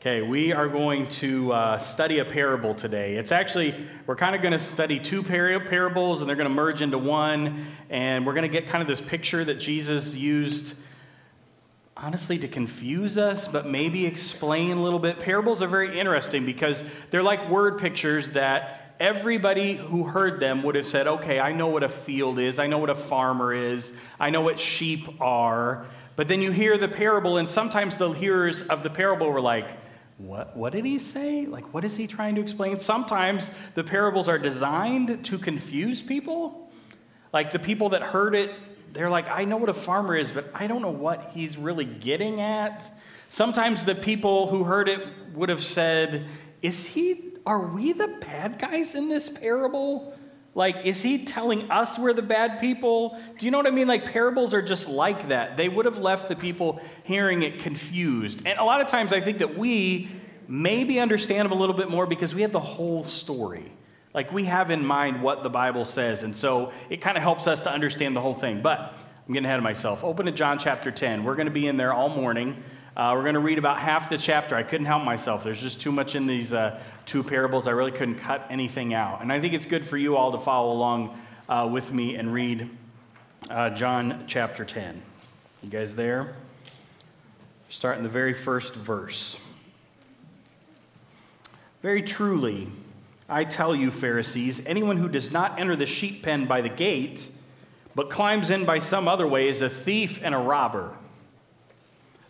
Okay, we are going to uh, study a parable today. It's actually, we're kind of going to study two par- parables and they're going to merge into one. And we're going to get kind of this picture that Jesus used, honestly, to confuse us, but maybe explain a little bit. Parables are very interesting because they're like word pictures that everybody who heard them would have said, okay, I know what a field is, I know what a farmer is, I know what sheep are. But then you hear the parable, and sometimes the hearers of the parable were like, what, what did he say? Like, what is he trying to explain? Sometimes the parables are designed to confuse people. Like, the people that heard it, they're like, I know what a farmer is, but I don't know what he's really getting at. Sometimes the people who heard it would have said, Is he, are we the bad guys in this parable? Like, is he telling us we're the bad people? Do you know what I mean? Like, parables are just like that. They would have left the people hearing it confused. And a lot of times I think that we maybe understand them a little bit more because we have the whole story. Like, we have in mind what the Bible says. And so it kind of helps us to understand the whole thing. But I'm getting ahead of myself. Open to John chapter 10. We're going to be in there all morning. Uh, we're going to read about half the chapter. I couldn't help myself. There's just too much in these uh, two parables. I really couldn't cut anything out. And I think it's good for you all to follow along uh, with me and read uh, John chapter 10. You guys there? Start in the very first verse. Very truly, I tell you, Pharisees, anyone who does not enter the sheep pen by the gate, but climbs in by some other way, is a thief and a robber.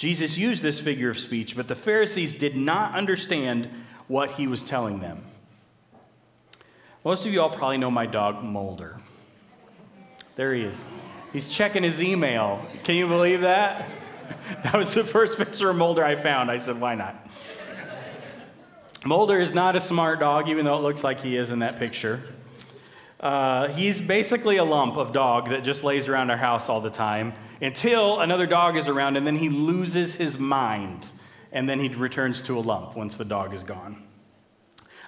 Jesus used this figure of speech, but the Pharisees did not understand what he was telling them. Most of you all probably know my dog, Mulder. There he is. He's checking his email. Can you believe that? That was the first picture of Mulder I found. I said, why not? Mulder is not a smart dog, even though it looks like he is in that picture. Uh, he's basically a lump of dog that just lays around our house all the time until another dog is around, and then he loses his mind, and then he returns to a lump once the dog is gone.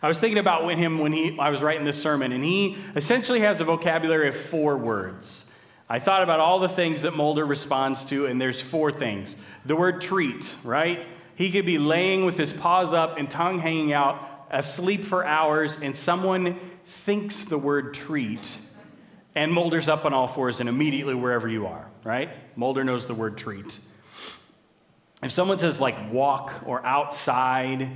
I was thinking about when him when he, I was writing this sermon, and he essentially has a vocabulary of four words. I thought about all the things that Mulder responds to, and there's four things. The word treat, right? He could be laying with his paws up and tongue hanging out, asleep for hours, and someone thinks the word treat, and Mulder's up on all fours and immediately wherever you are, right? Mulder knows the word treat. If someone says like walk or outside,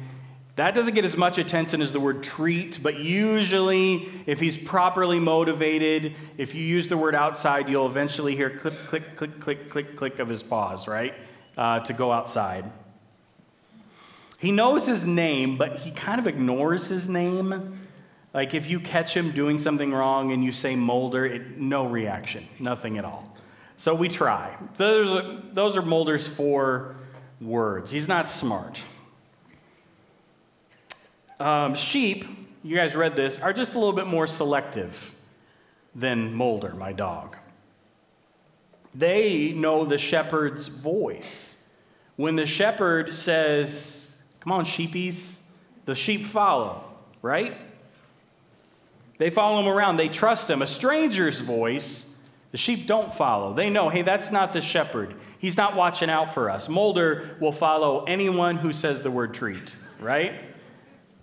that doesn't get as much attention as the word treat, but usually, if he's properly motivated, if you use the word outside, you'll eventually hear click, click, click, click, click, click of his paws, right? Uh, to go outside. He knows his name, but he kind of ignores his name. Like if you catch him doing something wrong and you say Mulder, it, no reaction, nothing at all. So we try. Those are, those are Mulder's four words. He's not smart. Um, sheep, you guys read this, are just a little bit more selective than Mulder, my dog. They know the shepherd's voice. When the shepherd says, Come on, sheepies, the sheep follow, right? They follow him around, they trust him. A stranger's voice, the sheep don't follow. They know, hey, that's not the shepherd. He's not watching out for us. Mulder will follow anyone who says the word treat, right?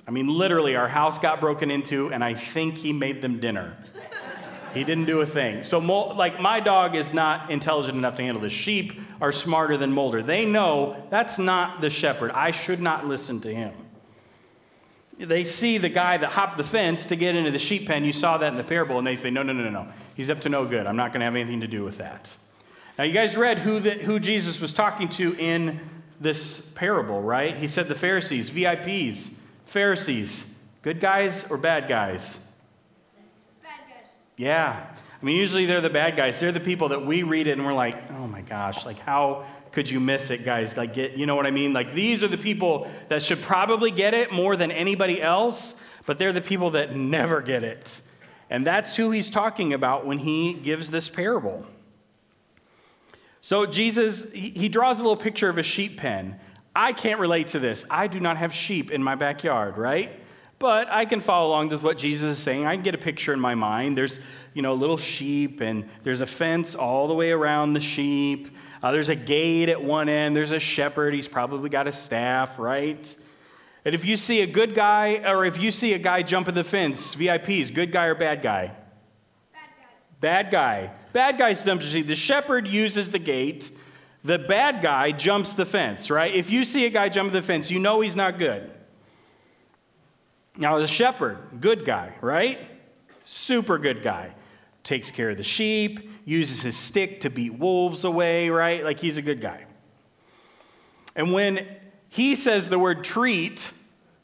I mean, literally, our house got broken into, and I think he made them dinner. He didn't do a thing. So, like, my dog is not intelligent enough to handle this. Sheep are smarter than Mulder. They know that's not the shepherd. I should not listen to him they see the guy that hopped the fence to get into the sheep pen. You saw that in the parable, and they say, No, no, no, no. no. He's up to no good. I'm not going to have anything to do with that. Now, you guys read who, the, who Jesus was talking to in this parable, right? He said the Pharisees, VIPs, Pharisees, good guys or bad guys? Bad guys. Yeah. I mean, usually they're the bad guys. They're the people that we read it and we're like, oh my gosh, like how could you miss it, guys? Like, get, you know what I mean? Like, these are the people that should probably get it more than anybody else, but they're the people that never get it. And that's who he's talking about when he gives this parable. So, Jesus, he draws a little picture of a sheep pen. I can't relate to this. I do not have sheep in my backyard, right? But I can follow along with what Jesus is saying. I can get a picture in my mind. There's, you know, little sheep, and there's a fence all the way around the sheep. Uh, there's a gate at one end. There's a shepherd. He's probably got a staff, right? And if you see a good guy, or if you see a guy jumping the fence, VIPs, good guy or bad guy? Bad guy. Bad guy. Bad guy's jumps The shepherd uses the gate. The bad guy jumps the fence, right? If you see a guy jump the fence, you know he's not good. Now, the shepherd, good guy, right? Super good guy. Takes care of the sheep, uses his stick to beat wolves away, right? Like he's a good guy. And when he says the word treat,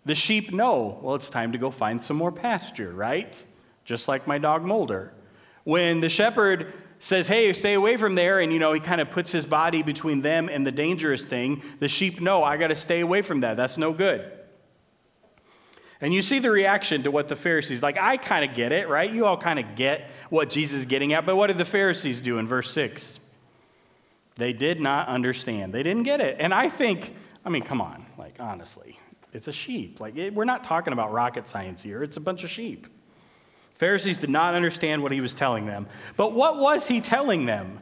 the sheep know, well, it's time to go find some more pasture, right? Just like my dog Mulder. When the shepherd says, hey, stay away from there, and you know, he kind of puts his body between them and the dangerous thing, the sheep know, I got to stay away from that. That's no good. And you see the reaction to what the Pharisees, like, I kind of get it, right? You all kind of get what Jesus is getting at, but what did the Pharisees do in verse 6? They did not understand. They didn't get it. And I think, I mean, come on, like, honestly, it's a sheep. Like, it, we're not talking about rocket science here, it's a bunch of sheep. Pharisees did not understand what he was telling them. But what was he telling them?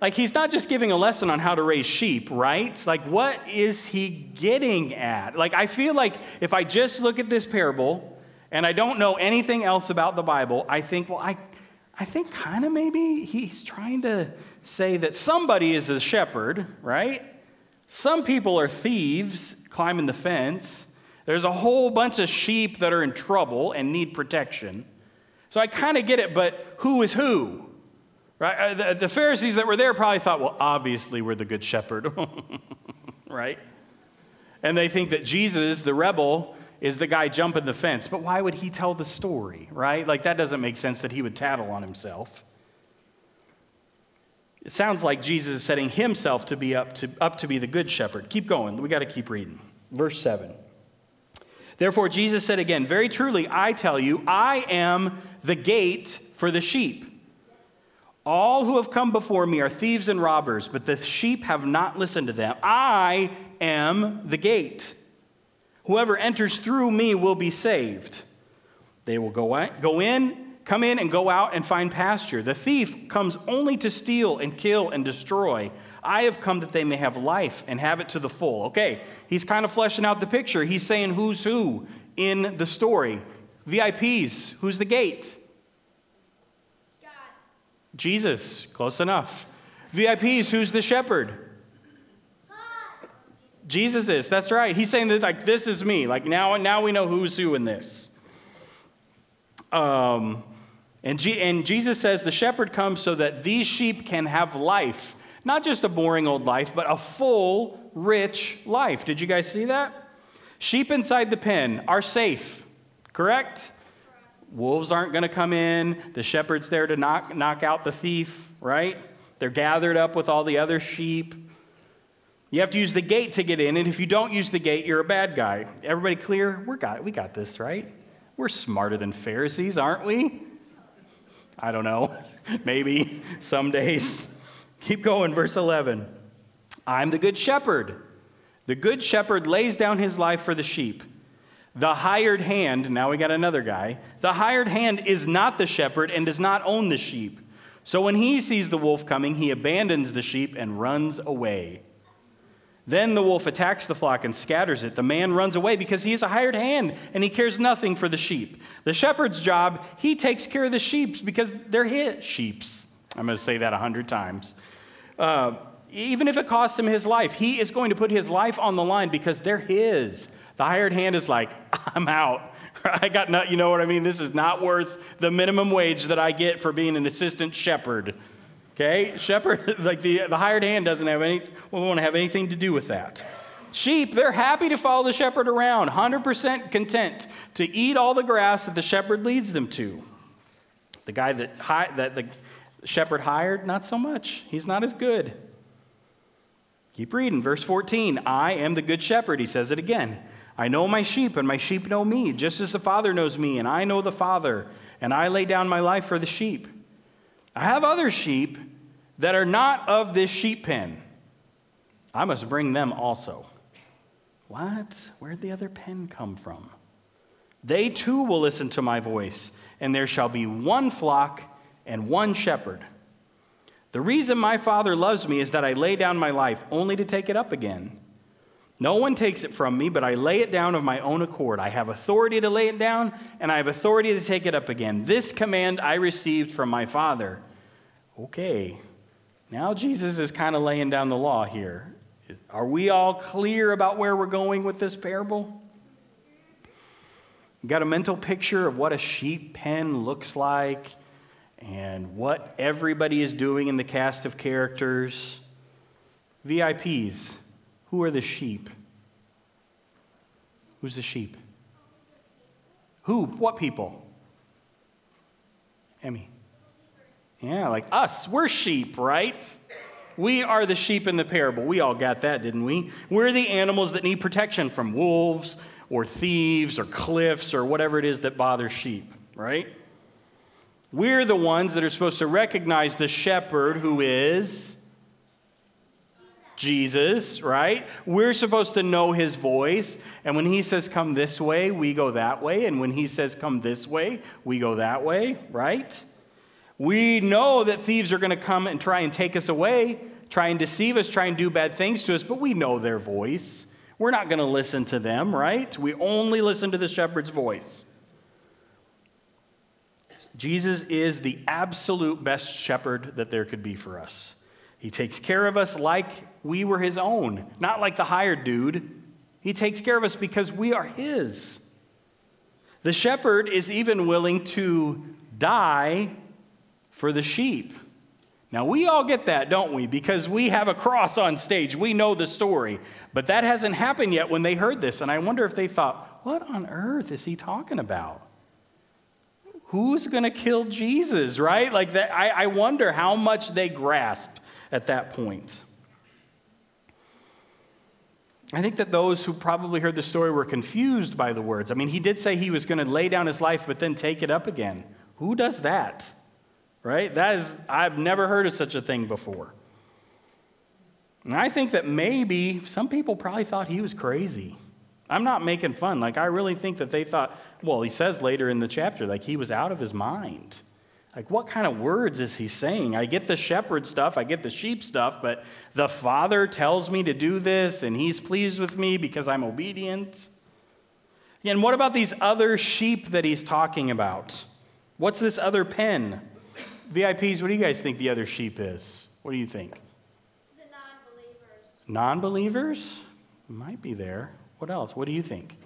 Like, he's not just giving a lesson on how to raise sheep, right? Like, what is he getting at? Like, I feel like if I just look at this parable and I don't know anything else about the Bible, I think, well, I, I think kind of maybe he's trying to say that somebody is a shepherd, right? Some people are thieves climbing the fence. There's a whole bunch of sheep that are in trouble and need protection. So I kind of get it, but who is who? Right? Uh, the, the Pharisees that were there probably thought, well, obviously we're the good shepherd, right? And they think that Jesus, the rebel, is the guy jumping the fence. But why would he tell the story, right? Like, that doesn't make sense that he would tattle on himself. It sounds like Jesus is setting himself to be up to, up to be the good shepherd. Keep going. We got to keep reading. Verse 7. Therefore, Jesus said again, Very truly, I tell you, I am the gate for the sheep. All who have come before me are thieves and robbers, but the sheep have not listened to them. I am the gate. Whoever enters through me will be saved. They will go, go in, come in, and go out and find pasture. The thief comes only to steal and kill and destroy. I have come that they may have life and have it to the full. Okay, he's kind of fleshing out the picture. He's saying who's who in the story. VIPs, who's the gate? Jesus, close enough. VIPs, who's the shepherd? Jesus is. That's right. He's saying that like this is me. Like now, now we know who's who in this. Um, and, G- and Jesus says the shepherd comes so that these sheep can have life, not just a boring old life, but a full, rich life. Did you guys see that? Sheep inside the pen are safe, correct? Wolves aren't going to come in. The shepherd's there to knock, knock out the thief, right? They're gathered up with all the other sheep. You have to use the gate to get in, and if you don't use the gate, you're a bad guy. Everybody clear? We're got, we got this, right? We're smarter than Pharisees, aren't we? I don't know. Maybe some days. Keep going, verse 11. I'm the good shepherd. The good shepherd lays down his life for the sheep. The hired hand, now we got another guy, the hired hand is not the shepherd and does not own the sheep. So when he sees the wolf coming, he abandons the sheep and runs away. Then the wolf attacks the flock and scatters it. The man runs away because he is a hired hand and he cares nothing for the sheep. The shepherd's job, he takes care of the sheep because they're his sheeps. I'm going to say that a hundred times. Uh, even if it costs him his life, he is going to put his life on the line because they're his. The hired hand is like, I'm out. I got not, you know what I mean? This is not worth the minimum wage that I get for being an assistant shepherd. Okay? Shepherd, like the, the hired hand doesn't have any, want to have anything to do with that. Sheep, they're happy to follow the shepherd around, 100% content to eat all the grass that the shepherd leads them to. The guy that, that the shepherd hired, not so much. He's not as good. Keep reading, verse 14. I am the good shepherd. He says it again. I know my sheep, and my sheep know me, just as the Father knows me, and I know the Father, and I lay down my life for the sheep. I have other sheep that are not of this sheep pen. I must bring them also. What? Where'd the other pen come from? They too will listen to my voice, and there shall be one flock and one shepherd. The reason my Father loves me is that I lay down my life only to take it up again. No one takes it from me, but I lay it down of my own accord. I have authority to lay it down, and I have authority to take it up again. This command I received from my Father. Okay, now Jesus is kind of laying down the law here. Are we all clear about where we're going with this parable? Got a mental picture of what a sheep pen looks like and what everybody is doing in the cast of characters? VIPs, who are the sheep? Who's the sheep? Who? What people? Emmy. Yeah, like us. We're sheep, right? We are the sheep in the parable. We all got that, didn't we? We're the animals that need protection from wolves or thieves or cliffs or whatever it is that bothers sheep, right? We're the ones that are supposed to recognize the shepherd who is Jesus, right? We're supposed to know his voice. And when he says, come this way, we go that way. And when he says, come this way, we go that way, right? We know that thieves are going to come and try and take us away try and deceive us, try and do bad things to us, but we know their voice. We're not going to listen to them, right? We only listen to the shepherd's voice. Jesus is the absolute best shepherd that there could be for us. He takes care of us like we were his own, not like the hired dude. He takes care of us because we are his. The shepherd is even willing to die for the sheep. Now, we all get that, don't we? Because we have a cross on stage. We know the story. But that hasn't happened yet when they heard this. And I wonder if they thought, what on earth is he talking about? Who's going to kill Jesus, right? Like that, I, I wonder how much they grasped at that point. I think that those who probably heard the story were confused by the words. I mean, he did say he was going to lay down his life, but then take it up again. Who does that? Right? That is, I've never heard of such a thing before. And I think that maybe some people probably thought he was crazy. I'm not making fun. Like, I really think that they thought, well, he says later in the chapter, like, he was out of his mind. Like, what kind of words is he saying? I get the shepherd stuff, I get the sheep stuff, but the father tells me to do this, and he's pleased with me because I'm obedient. And what about these other sheep that he's talking about? What's this other pen? VIPs, what do you guys think the other sheep is? What do you think? The non believers. Non believers? Might be there. What else? What do you think?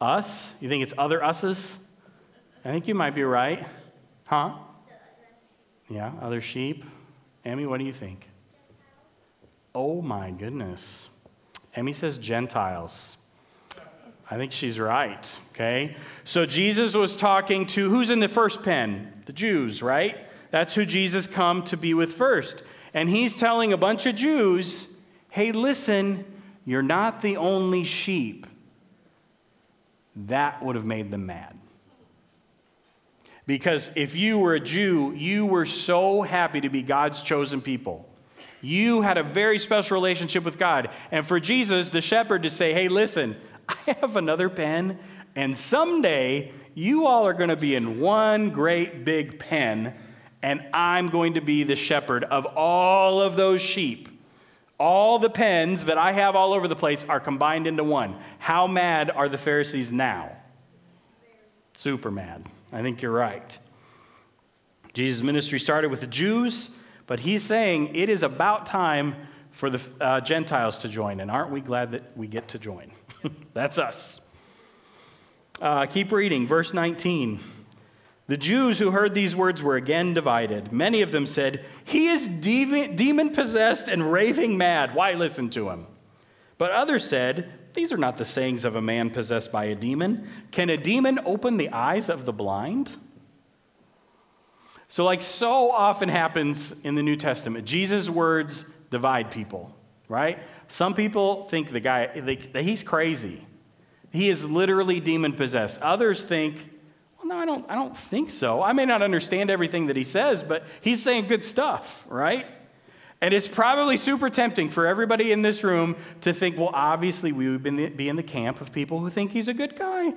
Um, us. us? You think it's other us's? I think you might be right. Huh? Yeah, other sheep. Emmy, what do you think? Gentiles. Oh my goodness. Emmy says Gentiles. I think she's right, okay? So Jesus was talking to who's in the first pen? The Jews, right? That's who Jesus come to be with first. And he's telling a bunch of Jews, "Hey, listen, you're not the only sheep." That would have made them mad. Because if you were a Jew, you were so happy to be God's chosen people. You had a very special relationship with God. And for Jesus, the shepherd, to say, hey, listen, I have another pen, and someday you all are going to be in one great big pen, and I'm going to be the shepherd of all of those sheep. All the pens that I have all over the place are combined into one. How mad are the Pharisees now? Super mad. I think you're right. Jesus' ministry started with the Jews, but he's saying it is about time for the uh, Gentiles to join. And aren't we glad that we get to join? That's us. Uh, keep reading, verse 19. The Jews who heard these words were again divided. Many of them said, He is demon possessed and raving mad. Why listen to him? But others said, These are not the sayings of a man possessed by a demon. Can a demon open the eyes of the blind? So, like so often happens in the New Testament, Jesus' words divide people. right? Some people think the guy, they, he's crazy. He is literally demon possessed. Others think, well, no, I don't, I don't think so. I may not understand everything that he says, but he's saying good stuff, right? And it's probably super tempting for everybody in this room to think, well, obviously, we would be in the camp of people who think he's a good guy.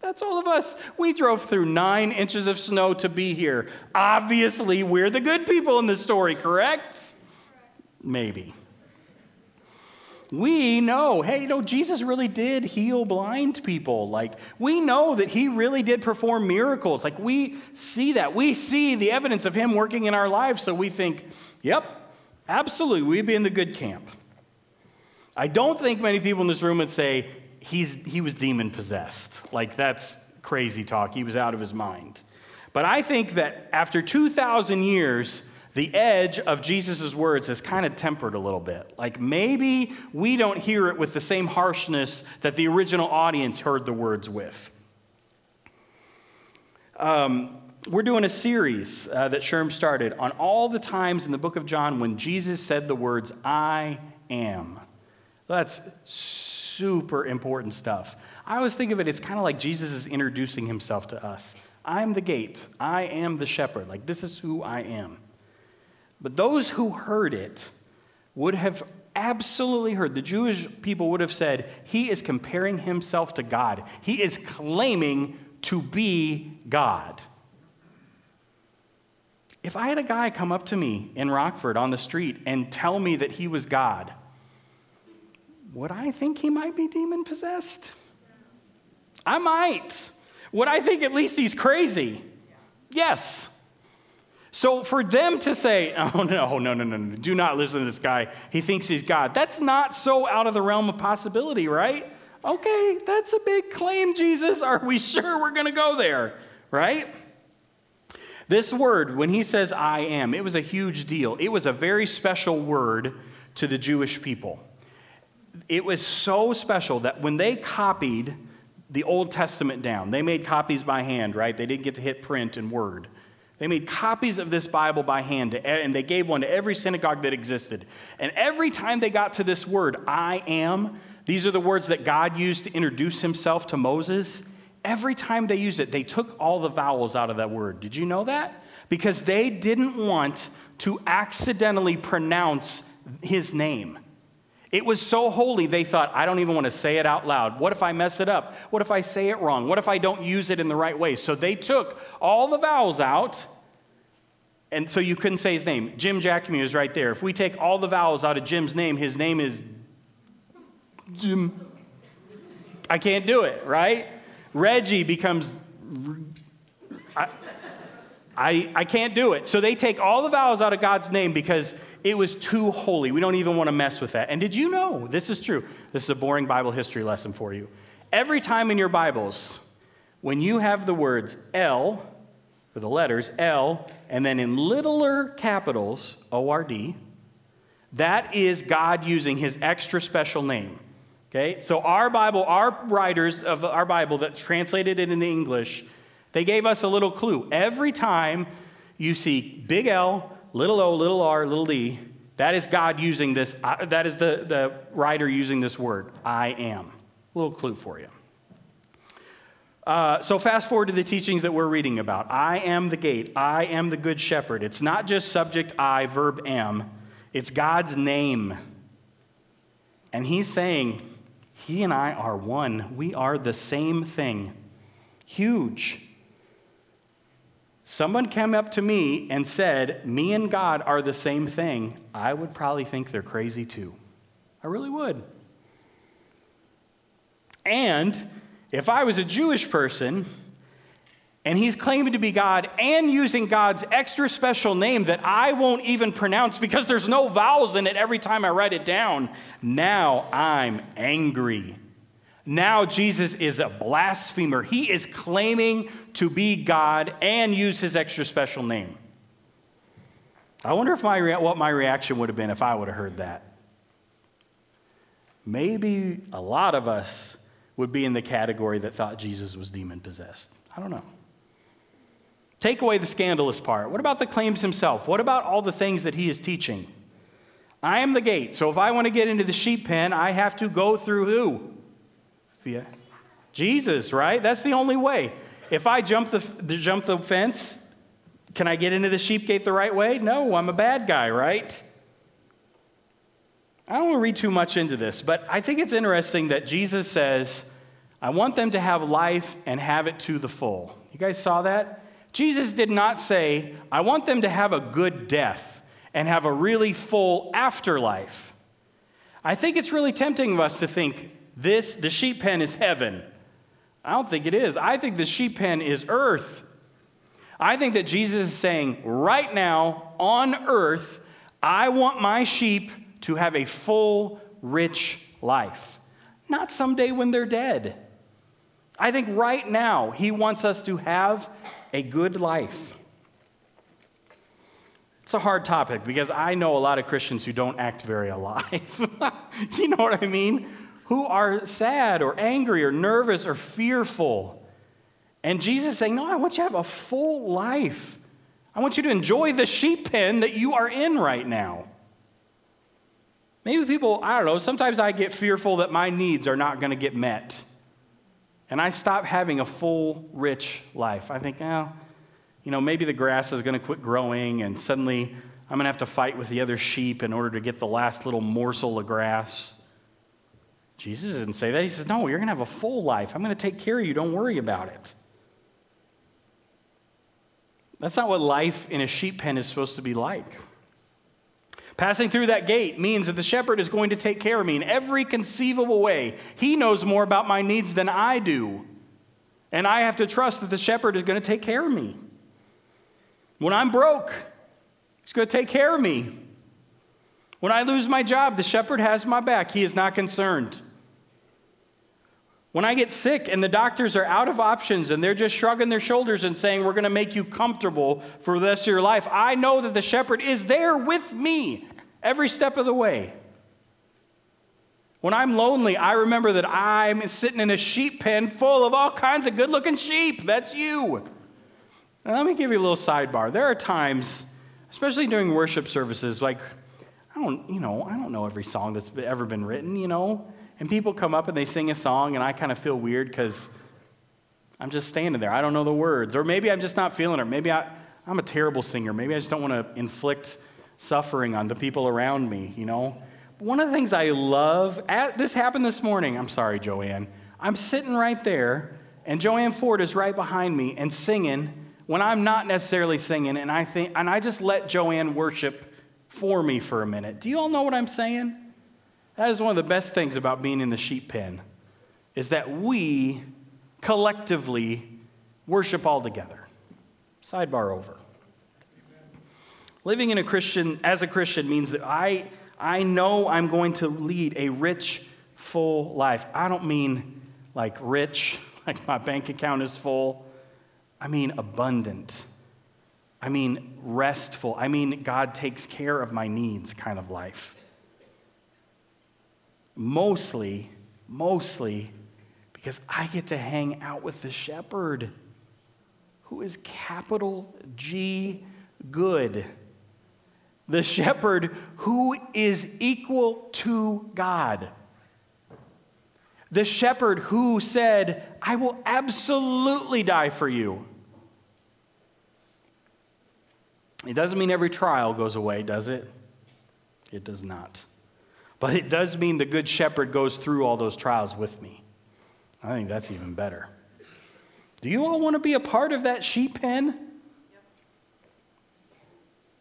That's all of us. We drove through nine inches of snow to be here. Obviously, we're the good people in this story, correct? Maybe. We know, hey, you know, Jesus really did heal blind people. Like, we know that he really did perform miracles. Like, we see that. We see the evidence of him working in our lives. So we think, yep, absolutely, we'd be in the good camp. I don't think many people in this room would say, he's, he was demon possessed. Like, that's crazy talk. He was out of his mind. But I think that after 2,000 years, the edge of Jesus' words has kind of tempered a little bit. Like maybe we don't hear it with the same harshness that the original audience heard the words with. Um, we're doing a series uh, that Sherm started on all the times in the book of John when Jesus said the words, I am. That's super important stuff. I always think of it as kind of like Jesus is introducing himself to us. I'm the gate. I am the shepherd. Like, this is who I am. But those who heard it would have absolutely heard, the Jewish people would have said, He is comparing himself to God. He is claiming to be God. If I had a guy come up to me in Rockford on the street and tell me that he was God, would I think he might be demon possessed? I might. Would I think at least he's crazy? Yes. So for them to say, oh, no, no, no, no, no, do not listen to this guy. He thinks he's God. That's not so out of the realm of possibility, right? Okay, that's a big claim, Jesus. Are we sure we're going to go there, right? This word, when he says I am, it was a huge deal. It was a very special word to the Jewish people. It was so special that when they copied the Old Testament down, they made copies by hand, right? They didn't get to hit print and word. They made copies of this Bible by hand, and they gave one to every synagogue that existed. And every time they got to this word, I am, these are the words that God used to introduce himself to Moses. Every time they used it, they took all the vowels out of that word. Did you know that? Because they didn't want to accidentally pronounce his name. It was so holy, they thought, I don't even want to say it out loud. What if I mess it up? What if I say it wrong? What if I don't use it in the right way? So they took all the vowels out and so you couldn't say his name. Jim Jackamue is right there. If we take all the vowels out of Jim's name, his name is Jim. I can't do it, right? Reggie becomes. I, I, I can't do it. So they take all the vowels out of God's name because it was too holy. We don't even want to mess with that. And did you know, this is true, this is a boring Bible history lesson for you. Every time in your Bibles, when you have the words L, for the letters L, and then in littler capitals, O R D, that is God using his extra special name. Okay? So our Bible, our writers of our Bible that translated it into English, they gave us a little clue. Every time you see big L, little o, little r, little d, that is God using this, uh, that is the, the writer using this word, I am. A little clue for you. Uh, so, fast forward to the teachings that we're reading about. I am the gate. I am the good shepherd. It's not just subject I, verb am, it's God's name. And he's saying, He and I are one. We are the same thing. Huge. Someone came up to me and said, Me and God are the same thing. I would probably think they're crazy too. I really would. And if I was a Jewish person and he's claiming to be God and using God's extra special name that I won't even pronounce because there's no vowels in it every time I write it down, now I'm angry. Now Jesus is a blasphemer. He is claiming to be God and use his extra special name. I wonder if my, what my reaction would have been if I would have heard that. Maybe a lot of us would be in the category that thought Jesus was demon possessed. I don't know. Take away the scandalous part. What about the claims himself? What about all the things that he is teaching? I am the gate. So if I want to get into the sheep pen, I have to go through who? Via Jesus, right? That's the only way. If I jump the, jump the fence, can I get into the sheep gate the right way? No, I'm a bad guy, right? I don't want to read too much into this, but I think it's interesting that Jesus says, I want them to have life and have it to the full. You guys saw that? Jesus did not say, I want them to have a good death and have a really full afterlife. I think it's really tempting of us to think this, the sheep pen, is heaven. I don't think it is. I think the sheep pen is earth. I think that Jesus is saying, right now on earth, I want my sheep to have a full, rich life. Not someday when they're dead. I think right now, he wants us to have a good life. It's a hard topic because I know a lot of Christians who don't act very alive. you know what I mean? Who are sad or angry or nervous or fearful. And Jesus is saying, No, I want you to have a full life. I want you to enjoy the sheep pen that you are in right now. Maybe people, I don't know, sometimes I get fearful that my needs are not going to get met. And I stop having a full, rich life. I think, oh, you know, maybe the grass is going to quit growing and suddenly I'm going to have to fight with the other sheep in order to get the last little morsel of grass. Jesus didn't say that. He says, no, you're going to have a full life. I'm going to take care of you. Don't worry about it. That's not what life in a sheep pen is supposed to be like. Passing through that gate means that the shepherd is going to take care of me in every conceivable way. He knows more about my needs than I do. And I have to trust that the shepherd is going to take care of me. When I'm broke, he's going to take care of me. When I lose my job, the shepherd has my back. He is not concerned. When I get sick and the doctors are out of options and they're just shrugging their shoulders and saying, We're going to make you comfortable for the rest of your life, I know that the shepherd is there with me every step of the way. When I'm lonely, I remember that I'm sitting in a sheep pen full of all kinds of good looking sheep. That's you. And let me give you a little sidebar. There are times, especially during worship services, like, I don't, you know, I don't know every song that's ever been written, you know, and people come up and they sing a song, and I kind of feel weird because I'm just standing there. I don't know the words. Or maybe I'm just not feeling it. Maybe I, I'm a terrible singer. Maybe I just don't want to inflict suffering on the people around me, you know? One of the things I love, at, this happened this morning. I'm sorry, Joanne. I'm sitting right there, and Joanne Ford is right behind me and singing when I'm not necessarily singing, and I think, and I just let Joanne worship for me for a minute. Do you all know what I'm saying? That is one of the best things about being in the sheep pen, is that we collectively worship all together. Sidebar over. Living in a Christian, as a Christian means that I, I know I'm going to lead a rich, full life. I don't mean like rich, like my bank account is full. I mean abundant. I mean restful. I mean God takes care of my needs kind of life. Mostly, mostly because I get to hang out with the shepherd who is capital G good the shepherd who is equal to God. The shepherd who said, I will absolutely die for you. It doesn't mean every trial goes away, does it? It does not. But it does mean the good shepherd goes through all those trials with me. I think that's even better. Do you all want to be a part of that sheep pen?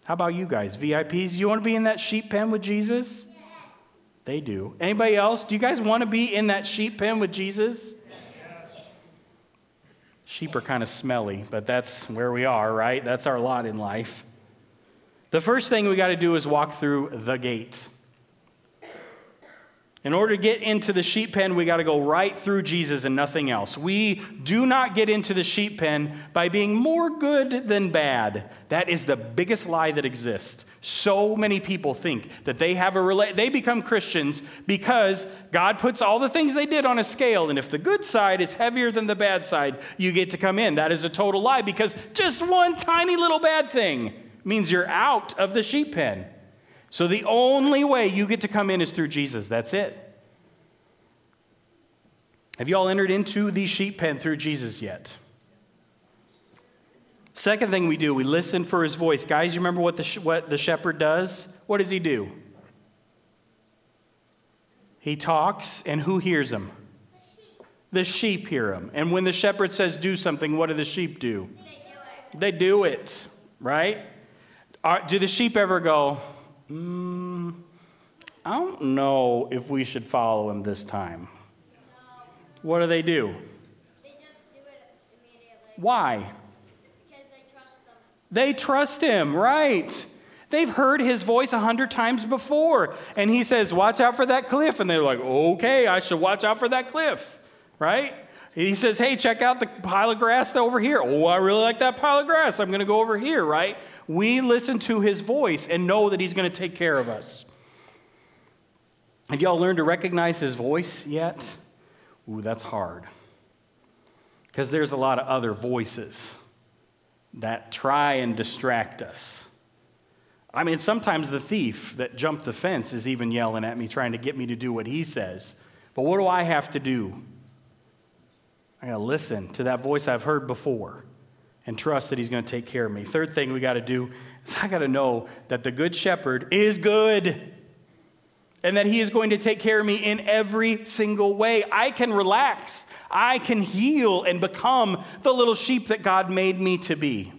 How about you guys, VIPs? You want to be in that sheep pen with Jesus? They do. Anybody else? Do you guys want to be in that sheep pen with Jesus? Sheep are kind of smelly, but that's where we are, right? That's our lot in life. The first thing we got to do is walk through the gate. In order to get into the sheep pen, we got to go right through Jesus and nothing else. We do not get into the sheep pen by being more good than bad. That is the biggest lie that exists. So many people think that they have a rela- they become Christians because God puts all the things they did on a scale and if the good side is heavier than the bad side, you get to come in. That is a total lie because just one tiny little bad thing means you're out of the sheep pen. So the only way you get to come in is through Jesus. That's it. Have you all entered into the sheep pen through Jesus yet? Second thing we do, we listen for his voice. Guys, you remember what the, what the shepherd does? What does he do? He talks, and who hears him? The sheep hear him. And when the shepherd says do something, what do the sheep do? They do it, right? Are, do the sheep ever go, mm, I don't know if we should follow him this time? What do they do? They just do it immediately Why? because they trust them. They trust him, right? They've heard his voice a hundred times before. And he says, Watch out for that cliff. And they're like, Okay, I should watch out for that cliff, right? He says, Hey, check out the pile of grass over here. Oh, I really like that pile of grass. I'm going to go over here, right? We listen to his voice and know that he's going to take care of us. Have y'all learned to recognize his voice yet? Ooh, that's hard. Because there's a lot of other voices that try and distract us. I mean, sometimes the thief that jumped the fence is even yelling at me, trying to get me to do what he says. But what do I have to do? I got to listen to that voice I've heard before and trust that he's going to take care of me. Third thing we got to do is I got to know that the good shepherd is good and that he is going to take care of me in every single way. I can relax. I can heal and become the little sheep that God made me to be.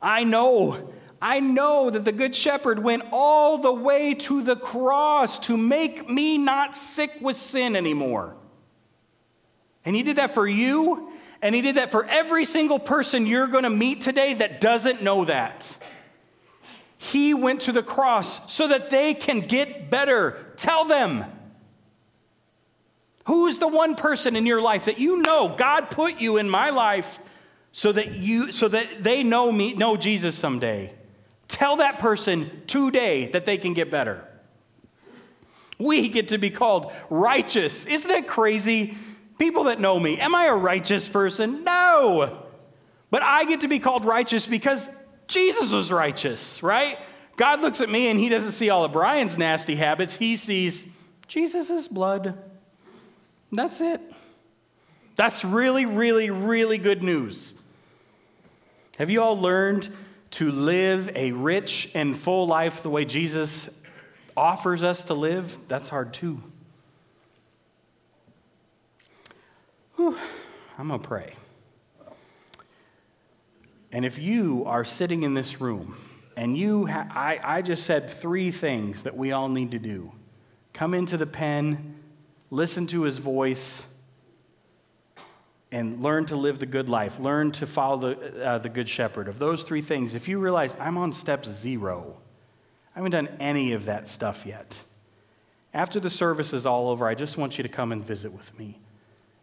I know, I know that the Good Shepherd went all the way to the cross to make me not sick with sin anymore. And He did that for you, and He did that for every single person you're going to meet today that doesn't know that. He went to the cross so that they can get better. Tell them. Who's the one person in your life that you know God put you in my life so that you so that they know me know Jesus someday? Tell that person today that they can get better. We get to be called righteous. Isn't that crazy? People that know me, am I a righteous person? No. But I get to be called righteous because Jesus was righteous, right? God looks at me and he doesn't see all of Brian's nasty habits. He sees Jesus' blood. That's it. That's really, really, really good news. Have you all learned to live a rich and full life the way Jesus offers us to live? That's hard too. Whew. I'm going to pray. And if you are sitting in this room and you, ha- I, I just said three things that we all need to do come into the pen, listen to his voice, and learn to live the good life. Learn to follow the, uh, the good shepherd. Of those three things, if you realize I'm on step zero, I haven't done any of that stuff yet. After the service is all over, I just want you to come and visit with me.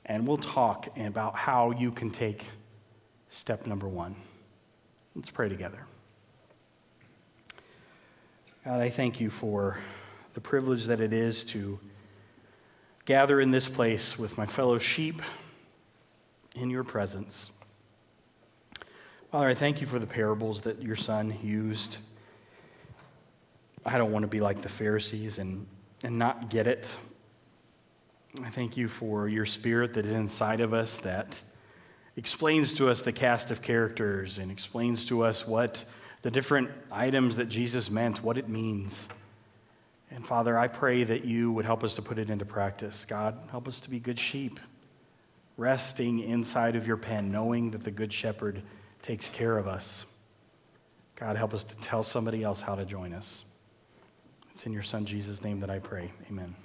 And we'll talk about how you can take step number one. Let's pray together. God, I thank you for the privilege that it is to gather in this place with my fellow sheep in your presence. Father, I thank you for the parables that your son used. I don't want to be like the Pharisees and, and not get it. I thank you for your spirit that is inside of us that explains to us the cast of characters and explains to us what the different items that Jesus meant, what it means. And Father, I pray that you would help us to put it into practice. God, help us to be good sheep, resting inside of your pen, knowing that the good shepherd takes care of us. God, help us to tell somebody else how to join us. It's in your son Jesus' name that I pray. Amen.